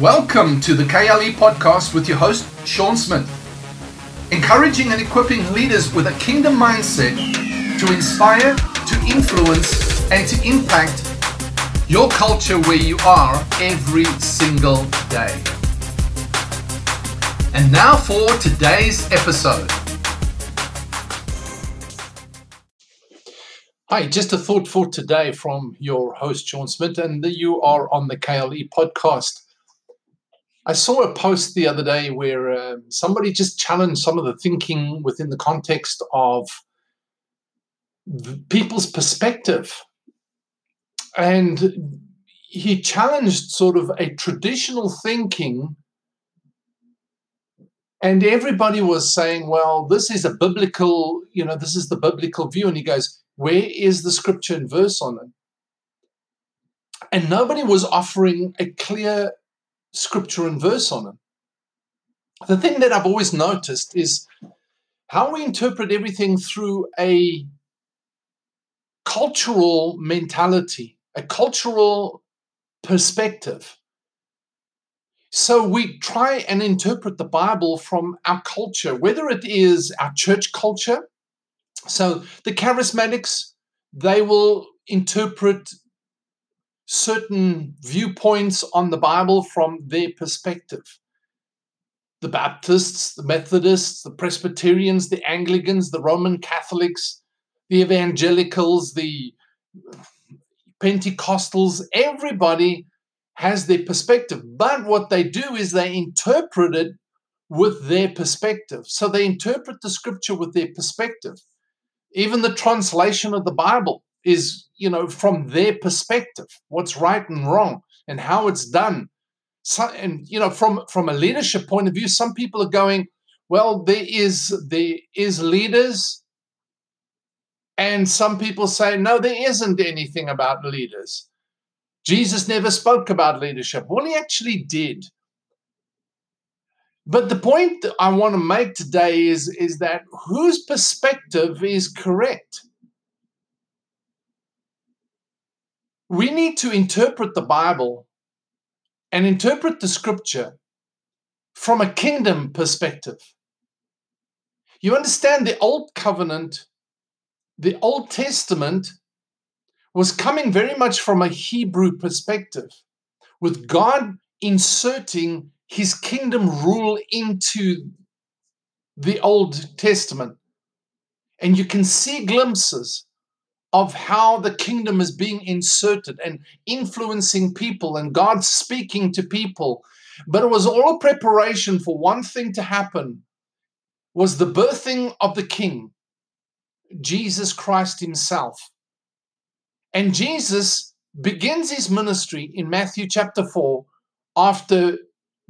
Welcome to the KLE podcast with your host, Sean Smith. Encouraging and equipping leaders with a kingdom mindset to inspire, to influence, and to impact your culture where you are every single day. And now for today's episode. Hi, just a thought for today from your host, Sean Smith, and you are on the KLE podcast. I saw a post the other day where uh, somebody just challenged some of the thinking within the context of people's perspective. And he challenged sort of a traditional thinking. And everybody was saying, well, this is a biblical, you know, this is the biblical view. And he goes, where is the scripture and verse on it? And nobody was offering a clear scripture and verse on it. The thing that I've always noticed is how we interpret everything through a cultural mentality, a cultural perspective. So we try and interpret the Bible from our culture, whether it is our church culture. So the charismatics, they will interpret certain viewpoints on the Bible from their perspective. The Baptists, the Methodists, the Presbyterians, the Anglicans, the Roman Catholics, the Evangelicals, the Pentecostals, everybody has their perspective. But what they do is they interpret it with their perspective. So they interpret the scripture with their perspective. Even the translation of the Bible is you know from their perspective what's right and wrong and how it's done. So, and you know from from a leadership point of view some people are going well there is there is leaders. And some people say no there isn't anything about leaders. Jesus never spoke about leadership. Well he actually did. But the point i want to make today is is that whose perspective is correct we need to interpret the Bible and interpret the scripture from a kingdom perspective. You understand the Old Covenant, the Old Testament was coming very much from a Hebrew perspective, with God inserting his kingdom rule into the Old Testament. And you can see glimpses of how the kingdom is being inserted and influencing people and God speaking to people. But it was all a preparation for one thing to happen was the birthing of the king, Jesus Christ himself. And Jesus begins his ministry in Matthew chapter 4 after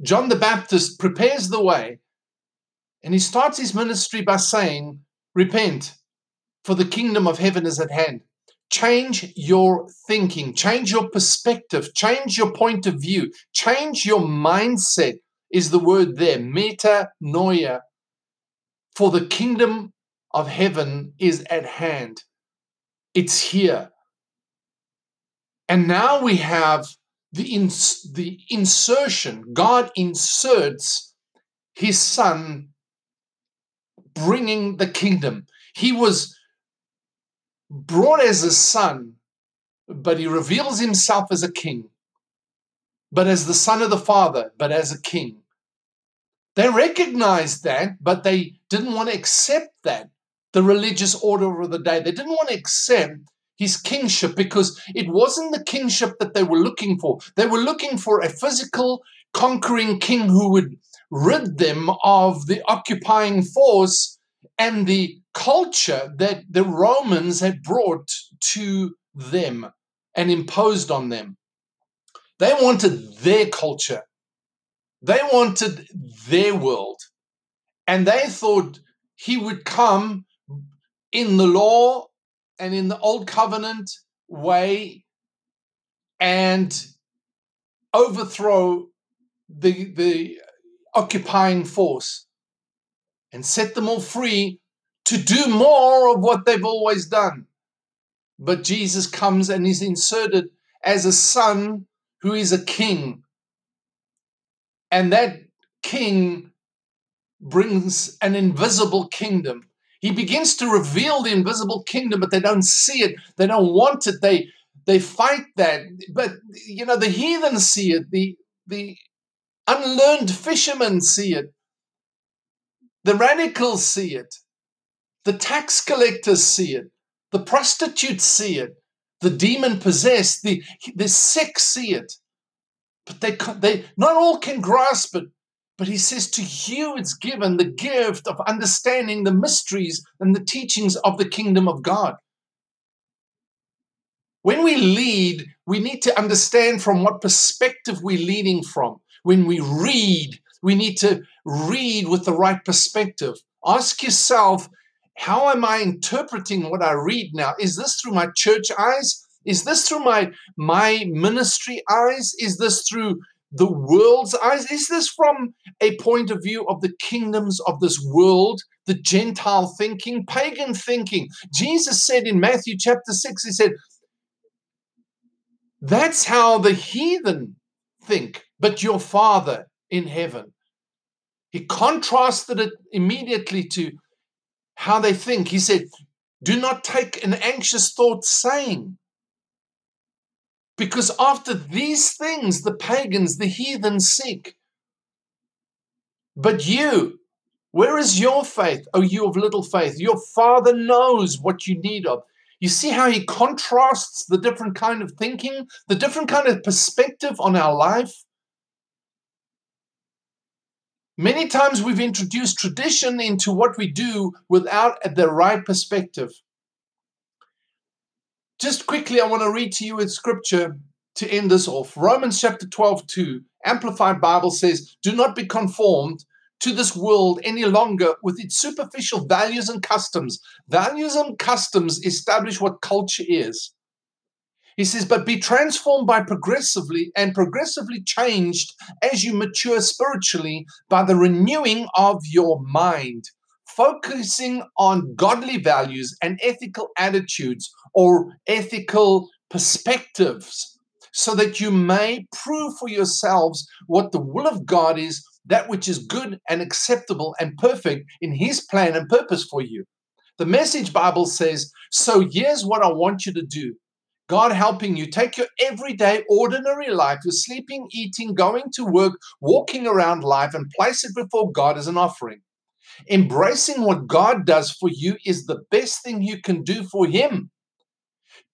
John the Baptist prepares the way. And he starts his ministry by saying, Repent, for the kingdom of heaven is at hand. Change your thinking, change your perspective, change your point of view, change your mindset is the word there, metanoia. For the kingdom of heaven is at hand. It's here. And now we have the, ins- the insertion. God inserts his son, bringing the kingdom. He was brought as a son, but he reveals himself as a king, but as the son of the father, but as a king. They recognized that, but they didn't want to accept that, the religious order of the day. They didn't want to accept his kingship because it wasn't the kingship that they were looking for. They were looking for a physical, conquering king who would rid them of the occupying force and the culture that the Romans had brought to them and imposed on them. They wanted their culture, they wanted their world. And they thought he would come in the law and in the old covenant way and overthrow the, the occupying force and set them all free to do more of what they've always done. But Jesus comes and is inserted as a son who is a king. and that king brings an invisible kingdom. He begins to reveal the invisible kingdom, but they don't see it. They don't want it. They they fight that. But you know, the heathen see it. The the unlearned fishermen see it. The radicals see it. The tax collectors see it. The prostitutes see it. The demon possessed, the, the sick see it. But they, they not all can grasp it. But he says, To you it's given the gift of understanding the mysteries and the teachings of the kingdom of God. When we lead, we need to understand from what perspective we're leading from. When we read, we need to read with the right perspective. Ask yourself, how am I interpreting what I read now? Is this through my church eyes? Is this through my my ministry eyes? Is this through the world's eyes? Is this from a point of view of the kingdoms of this world, the Gentile thinking, pagan thinking? Jesus said in Matthew chapter 6, He said, That's how the heathen think, but your Father in heaven. He contrasted it immediately to how they think. He said, Do not take an anxious thought saying, because after these things the pagans, the heathen seek. But you, where is your faith, O you of little faith? Your Father knows what you need of. You see how he contrasts the different kind of thinking, the different kind of perspective on our life? Many times we've introduced tradition into what we do without the right perspective. Just quickly, I want to read to you a scripture to end this off. Romans chapter 12, 2, Amplified Bible says, Do not be conformed to this world any longer with its superficial values and customs. Values and customs establish what culture is. He says, but be transformed by progressively and progressively changed as you mature spiritually by the renewing of your mind focusing on godly values and ethical attitudes or ethical perspectives so that you may prove for yourselves what the will of God is, that which is good and acceptable and perfect in His plan and purpose for you. The Message Bible says, So here's what I want you to do. God helping you take your everyday, ordinary life, your sleeping, eating, going to work, walking around life, and place it before God as an offering. Embracing what God does for you is the best thing you can do for Him.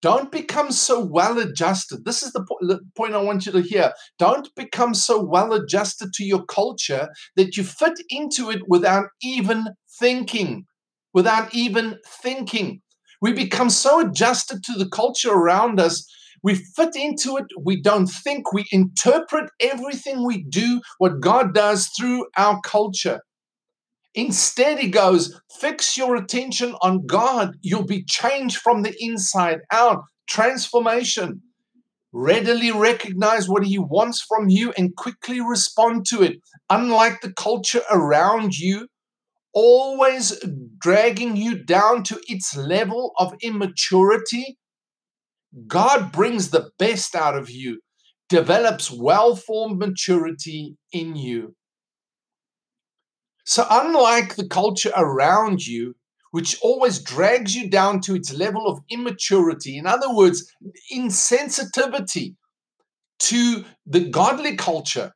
Don't become so well adjusted. This is the, po- the, point I want you to hear. Don't become so well adjusted to your culture that you fit into it without even thinking. Without even thinking. We become so adjusted to the culture around us. We fit into it. We don't think. We interpret everything we do, what God does through our culture. Instead, he goes, fix your attention on God. You'll be changed from the inside out. Transformation. Readily recognize what he wants from you and quickly respond to it. Unlike the culture around you, always dragging you down to its level of immaturity, God brings the best out of you, develops well formed maturity in you. So, unlike the culture around you, which always drags you down to its level of immaturity, in other words, insensitivity to the godly culture,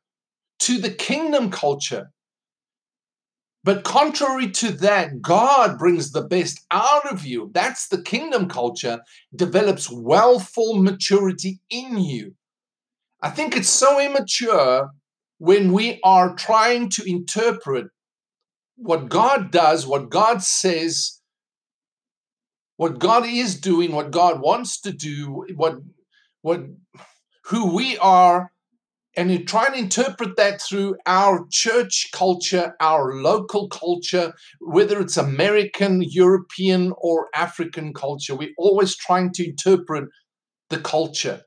to the kingdom culture. But contrary to that, God brings the best out of you. That's the kingdom culture, develops well formed maturity in you. I think it's so immature when we are trying to interpret what God does, what God says, what God is doing, what God wants to do, what what who we are, and you try and interpret that through our church culture, our local culture, whether it's American, European, or African culture. We're always trying to interpret the culture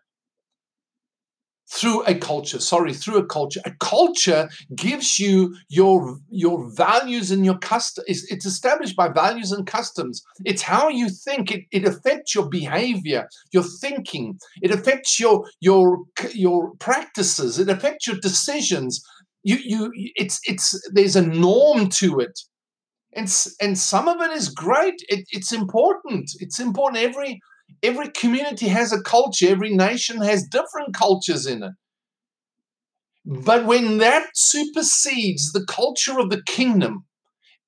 through a culture sorry through a culture. A culture gives you your your values and your custom it's, established by values and customs. It's how you think. It, it affects your behavior your thinking. It affects your your your practices. It affects your decisions. You you it's it's there's a norm to it. And and some of it is great. It, it's important. It's important every every community has a culture every nation has different cultures in it but when that supersedes the culture of the kingdom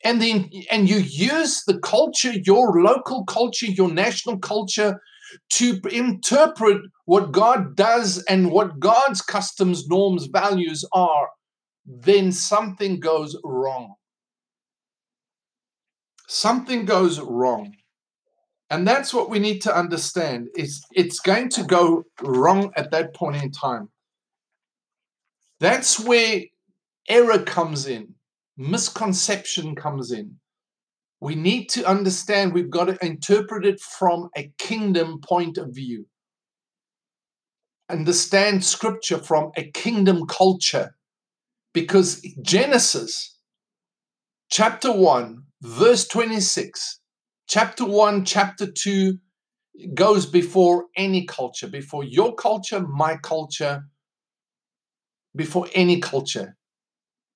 and then and you use the culture your local culture your national culture to interpret what god does and what god's customs norms values are then something goes wrong. Something goes wrong. And that's what we need to understand is it's going to go wrong at that point in time. That's where error comes in, misconception comes in. We need to understand we've got to interpret it from a kingdom point of view. Understand scripture from a kingdom culture because Genesis chapter 1, verse 26, chapter 1, chapter 2 goes before any culture, before your culture, my culture, before any culture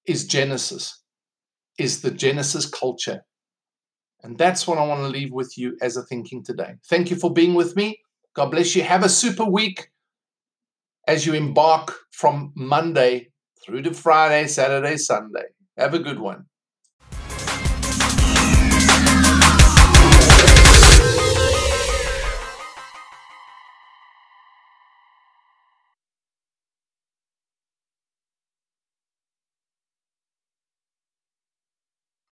is Genesis, is the Genesis culture. And that's what I want to leave with you as a thinking today. Thank you for being with me. God bless you. Have a super week as you embark from Monday through to Friday, Saturday, Sunday. Have a good one.